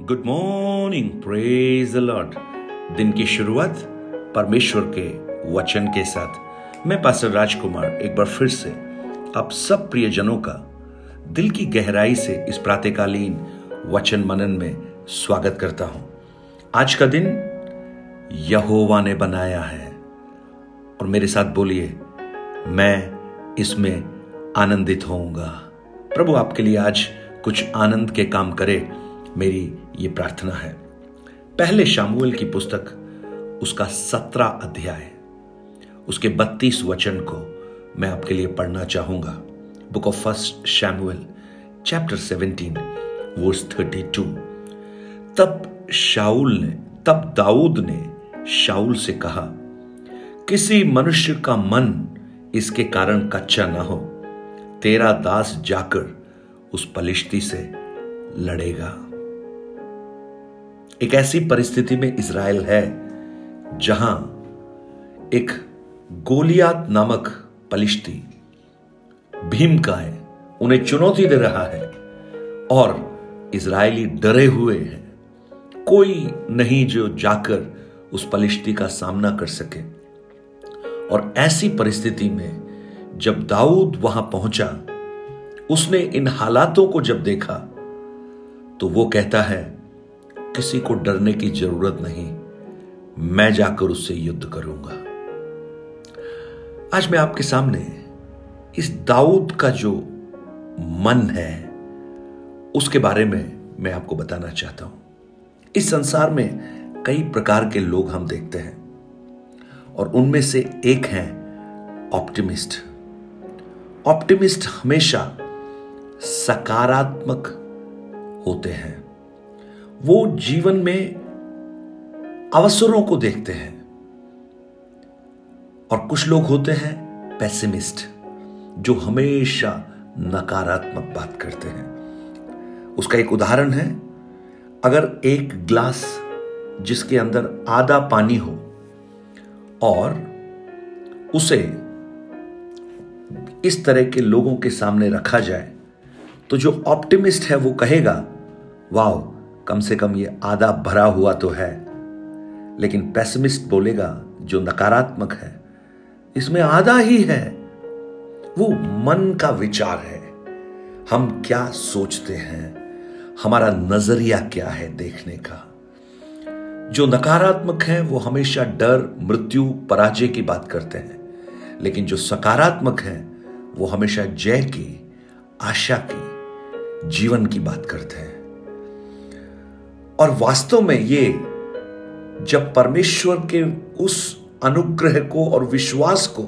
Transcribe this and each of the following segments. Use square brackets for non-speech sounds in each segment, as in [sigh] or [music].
Good morning praise Lord दिन की शुरुआत परमेश्वर के वचन के साथ। मैं पास्टर राजकुमार एक बार फिर से आप सब प्रियजनों का दिल की गहराई से इस प्रातकालीन वचन मनन में स्वागत करता हूँ। आज का दिन यहोवा ने बनाया है। और मेरे साथ बोलिए, मैं इसमें आनंदित होऊँगा। प्रभु आपके लिए आज कुछ आनंद के काम करे मेरी ये प्रार्थना है। पहले शामुएल की पुस्तक, उसका सत्रह अध्याय। उसके बत्तीस वचन को मैं आपके लिए पढ़ना चाहूँगा। Book of first Samuel chapter seventeen verse thirty two तब शाउल ने, तब दाऊद ने शाउल से कहा, किसी मनुष्य का मन इसके कारण कच्चा ना हो। तेरा दास जाकर उस पलिश्ती से लड़ेगा। एक ऐसी परिस्थिति में इसराइल है, जहाँ एक गोलियात नामक पलिश्ती भीम का है, उन्हें चुनौती दे रहा है और इसराइली डरे हुए हैं। कोई नहीं जो जाकर उस पलिश्ती का सामना कर सके। और ऐसी परिस्थिति में जब दाऊद वहाँ पहुँचा, उसने इन हालातों को जब देखा तो वो कहता है किसी को डरने की ज़रूरत नहीं, मैं जाकर उससे युद्ध करूँगा। आज मैं आपके सामने इस दाऊद का जो मन है, उसके बारे में मैं आपको बताना चाहता हूँ। इस संसार में कई प्रकार के लोग हम देखते हैं, और उनमें से एक है ऑप्टिमिस्ट। ऑप्टिमिस्ट हमेशा सकारात्मक होते हैं। वो जीवन में अवसरों को देखते हैं। और कुछ लोग होते हैं पैसिमिस्ट जो हमेशा नकारात्मक बात करते हैं। उसका एक उदाहरण है, अगर एक ग्लास जिसके अंदर आधा पानी हो और उसे इस तरह के लोगों के सामने रखा जाए तो जो ऑप्टिमिस्ट है वो कहेगा वाह कम से कम ये आधा भरा हुआ तो है। लेकिन पेसिमिस्ट बोलेगा, जो नकारात्मक है, इसमें आधा ही है। वो मन का विचार है। हम क्या सोचते हैं? हमारा नज़रिया क्या है देखने का? जो नकारात्मक है, वो हमेशा डर, मृत्यु, पराजय की बात करते हैं। लेकिन जो सकारात्मक है, वो हमेशा जय की, आशा की, जीवन की बात करते हैं। और वास्तव में ये, जब परमेश्वर के उस अनुग्रह को और विश्वास को,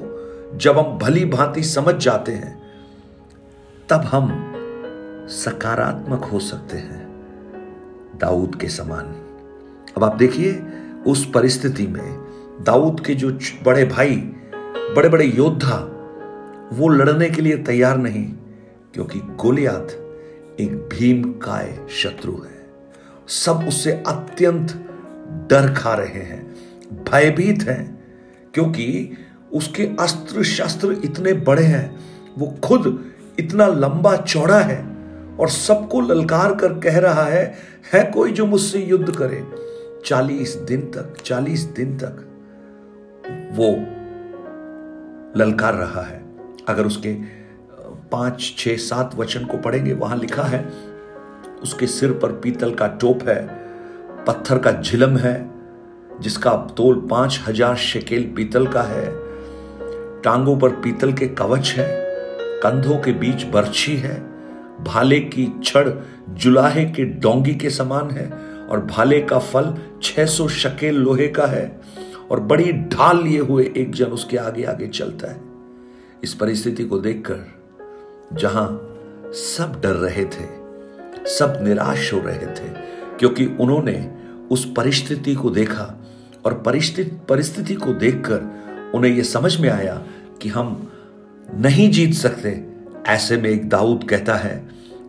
जब हम भली भांति समझ जाते हैं, तब हम सकारात्मक हो सकते हैं दाऊद के समान। अब आप देखिए, उस परिस्थिति में दाऊद के जो बड़े भाई बड़े बड़े योद्धा, वो लड़ने के लिए तैयार नहीं, क्योंकि गोलियात एक भीम काय शत्रु है। सब उससे अत्यंत डर खा रहे हैं, भयभीत हैं, क्योंकि उसके अस्त्र शस्त्र इतने बड़े हैं, वो खुद इतना लंबा चौड़ा है और सबको ललकार कर कह रहा है है कोई जो मुझसे युद्ध करे? चालीस दिन तक, चालीस दिन तक वो ललकार रहा है। अगर उसके पाँच, छह, सात वचन को पढ़ेंगे, वहाँ लिखा है उसके सिर पर पीतल का टोप है, पत्थर का झिलम है, जिसका तोल पाँच हज़ार शेकेल पीतल का है। टांगों पर पीतल के कवच है, कंधों के बीच बर्छी है, भाले की छड़ जुलाहे के डोंगी के समान है, और भाले का फल 600 शकेल लोहे का है, और बड़ी ढाल लिए हुए एक जन उसके आगे आगे चलता है। इस परिस्थिति को देखकर जहाँ सब डर रहे थे सब निराश हो रहे थे, क्योंकि उन्होंने उस परिस्थिति को देखा और परिस्थिति परिस्थिति को देखकर उन्हें यह समझ में आया कि हम नहीं जीत सकते, ऐसे में एक दाऊद कहता है,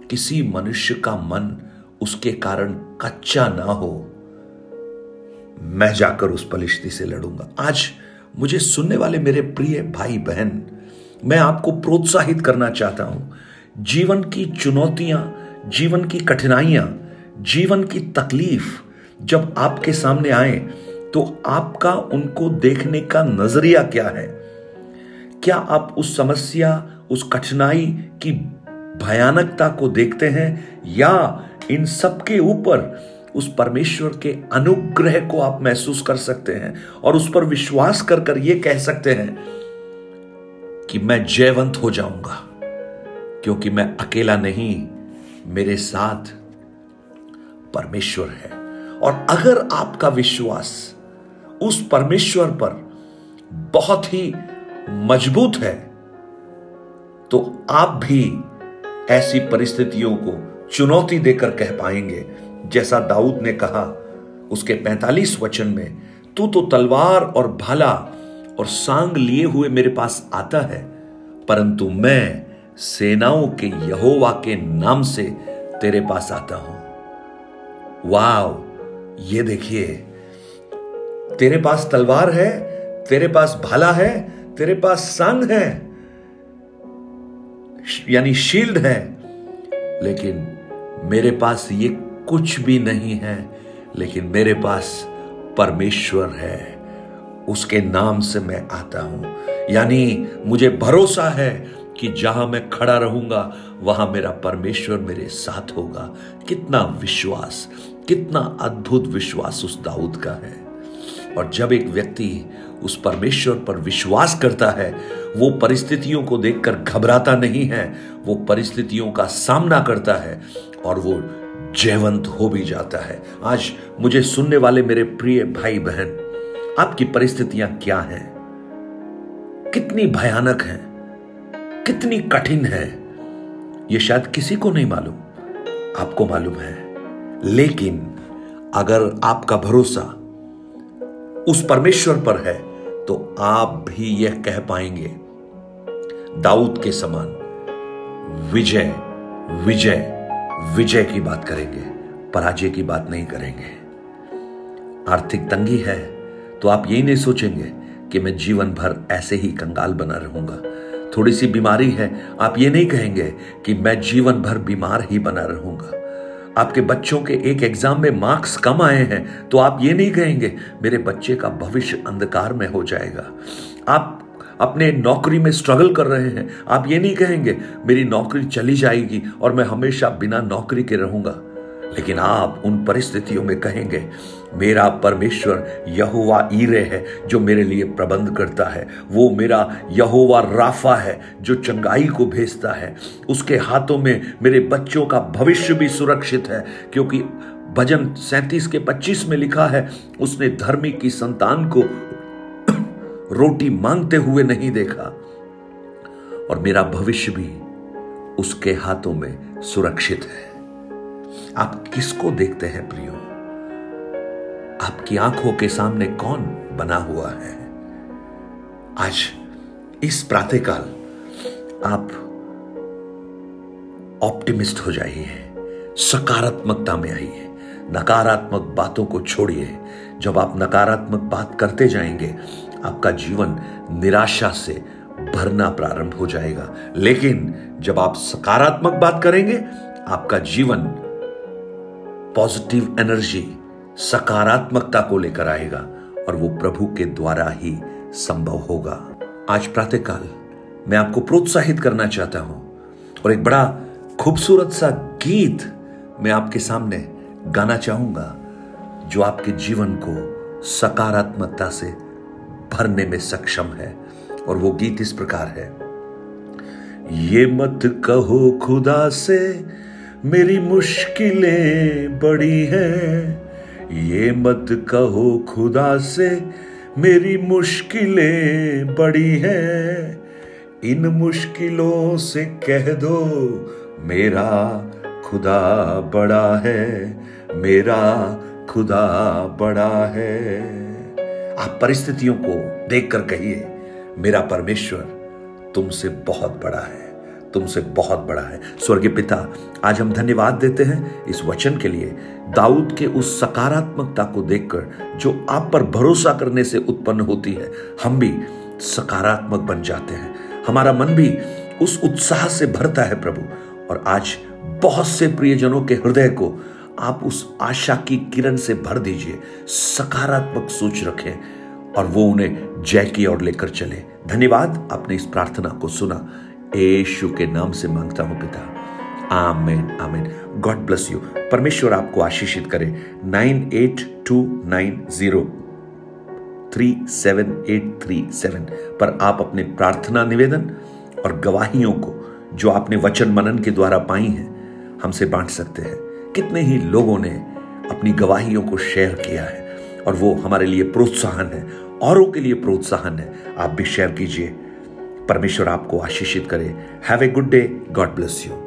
किसी मनुष्य का मन उसके कारण कच्चा ना हो। मैं जाकर उस पलिश्ती से लड़ूँगा। आज मुझे सुनने वाले मेरे प्रिय भाई बहन मैं आपको प्रोत्साहित करना चाहता हूँ। जीवन की चुनौतियाँ जीवन की कठिनाइयाँ, जीवन की तकलीफ़ जब आपके सामने आए तो आपका उनको देखने का नज़रिया क्या है? क्या आप उस समस्या, उस कठिनाई की भयानकता को देखते हैं, या इन सब के ऊपर, उस परमेश्वर के अनुग्रह को आप महसूस कर सकते हैं, और उस पर विश्वास कर कर ये कह सकते हैं कि मैं जयवंत हो जाऊँगा, क्योंकि मैं अकेला नहीं मेरे साथ परमेश्वर है। और अगर आपका विश्वास उस परमेश्वर पर बहुत ही मज़बूत है तो आप भी ऐसी परिस्थितियों को चुनौती देकर कह पाएँगे। जैसा दाऊद ने कहा उसके 45 वचन में, तू तो तलवार और भाला और सांग लिए हुए मेरे पास आता है, परंतु मैं सेनाओं के यहोवा के नाम से तेरे पास आता हूँ। वाव ये देखिए, तेरे पास तलवार है, तेरे पास भाला है, तेरे पास संग है, यानी शील्ड है, लेकिन मेरे पास ये कुछ भी नहीं है, लेकिन मेरे पास परमेश्वर है, उसके नाम से मैं आता हूँ। यानी मुझे भरोसा है कि जहाँ मैं खड़ा रहूँगा, वहाँ मेरा परमेश्वर मेरे साथ होगा। कितना विश्वास, कितना अद्भुत विश्वास उस दाऊद का है। और जब एक व्यक्ति उस परमेश्वर पर विश्वास करता है, वो परिस्थितियों को देखकर घबराता नहीं है, वो परिस्थितियों का सामना करता है और वो जयवंत हो भी जाता है। आज मुझे सुनने वाले मेरे प्रिय भाई बहन आपकी परिस्थितियाँ क्या हैं? कितनी भयानक हैं? कितनी कठिन है यह शायद किसी को नहीं मालूम, आपको मालूम है। लेकिन अगर आपका भरोसा उस परमेश्वर पर है तो आप भी यह कह पाएँगे, दाऊद के समान विजय विजय विजय की बात करेंगे, पराजय की बात नहीं करेंगे। आर्थिक तंगी है तो आप यही नहीं सोचेंगे कि मैं जीवन भर ऐसे ही कंगाल बना रहूँगा। थोड़ी सी बीमारी है। आप ये नहीं कहेंगे कि मैं जीवन भर बीमार ही बना रहूँगा। आपके बच्चों के एक एग्ज़ाम में मार्क्स कम आए हैं तो आप ये नहीं कहेंगे, मेरे बच्चे का भविष्य अंधकार में हो जाएगा। आप अपने नौकरी में स्ट्रगल कर रहे हैं। आप ये नहीं कहेंगे, मेरी नौकरी चली जाएगी और मैं हमेशा बिना नौकरी के रहूँगा। लेकिन आप उन परिस्थितियों में कहेंगे, मेरा परमेश्वर यहोवा ईरे है जो मेरे लिए प्रबंध करता है। वो मेरा यहोवा राफा है जो चंगाई को भेजता है। उसके हाथों में मेरे बच्चों का भविष्य भी सुरक्षित है, क्योंकि भजन सैतीस के पच्चीस में लिखा है, उसने धर्मी की संतान को [coughs] रोटी मांगते हुए नहीं देखा। और मेरा भविष्य भी उसके हाथों में सुरक्षित है। आप किसको देखते हैं प्रियो? आपकी आँखों के सामने कौन बना हुआ है? आज इस प्रातःकाल आप ऑप्टिमिस्ट हो जाइए, सकारात्मकता में आइए, नकारात्मक बातों को छोड़िए। जब आप नकारात्मक बात करते जाएँगे, आपका जीवन निराशा से भरना प्रारंभ हो जाएगा। लेकिन जब आप सकारात्मक बात करेंगे, आपका जीवन पॉजिटिव एनर्जी सकारात्मकता को लेकर आएगा और वो प्रभु के द्वारा ही संभव होगा। आज प्रातःकाल मैं आपको प्रोत्साहित करना चाहता हूँ और एक बड़ा खूबसूरत सा गीत मैं आपके सामने गाना चाहूँगा जो आपके जीवन को सकारात्मकता से भरने में सक्षम है और वो गीत इस प्रकार है। ये मत कहो खुदा से मेरी मुश्किलें बड़ी हैं। ये मत कहो खुदा से, मेरी मुश्किलें बड़ी हैं। इन मुश्किलों से कह दो, मेरा खुदा बड़ा है, मेरा खुदा बड़ा है। आप परिस्थितियों को देखकर कहिए, मेरा परमेश्वर तुमसे बहुत बड़ा है। तुमसे बहुत बड़ा है। स्वर्गीय पिता, आज हम धन्यवाद देते हैं इस वचन के लिए। दाऊद के उस सकारात्मकता को देखकर, जो आप पर भरोसा करने से उत्पन्न होती है, हम भी सकारात्मक बन जाते हैं। हमारा मन भी उस उत्साह से भरता है प्रभु। और आज बहुत से प्रियजनों के हृदय को आप उस आशा की किरण से भर दीजिए, सकारात्मक सोच रखें, और वो उन्हें जय की ओर लेकर चले। धन्यवाद, आपने इस प्रार्थना को सुना। यीशु के नाम से माँगता हूँ पिता। आमेन आमेन। गॉड ब्लेस यू परमेश्वर आपको आशीषित करे। Nine eight two nine zero three seven eight three seven पर आप अपने प्रार्थना निवेदन और गवाहियों को, जो आपने वचन मनन के द्वारा पाई हैं, हमसे बांट सकते हैं। कितने ही लोगों ने अपनी गवाहियों को शेयर किया है, और वो हमारे लिए प्रोत्साहन है, औरों के लिए प्रोत्साहन है, आप भी शेयर कीजिए। परमेश्वर आपको आशीषित करे। Have a good day God bless you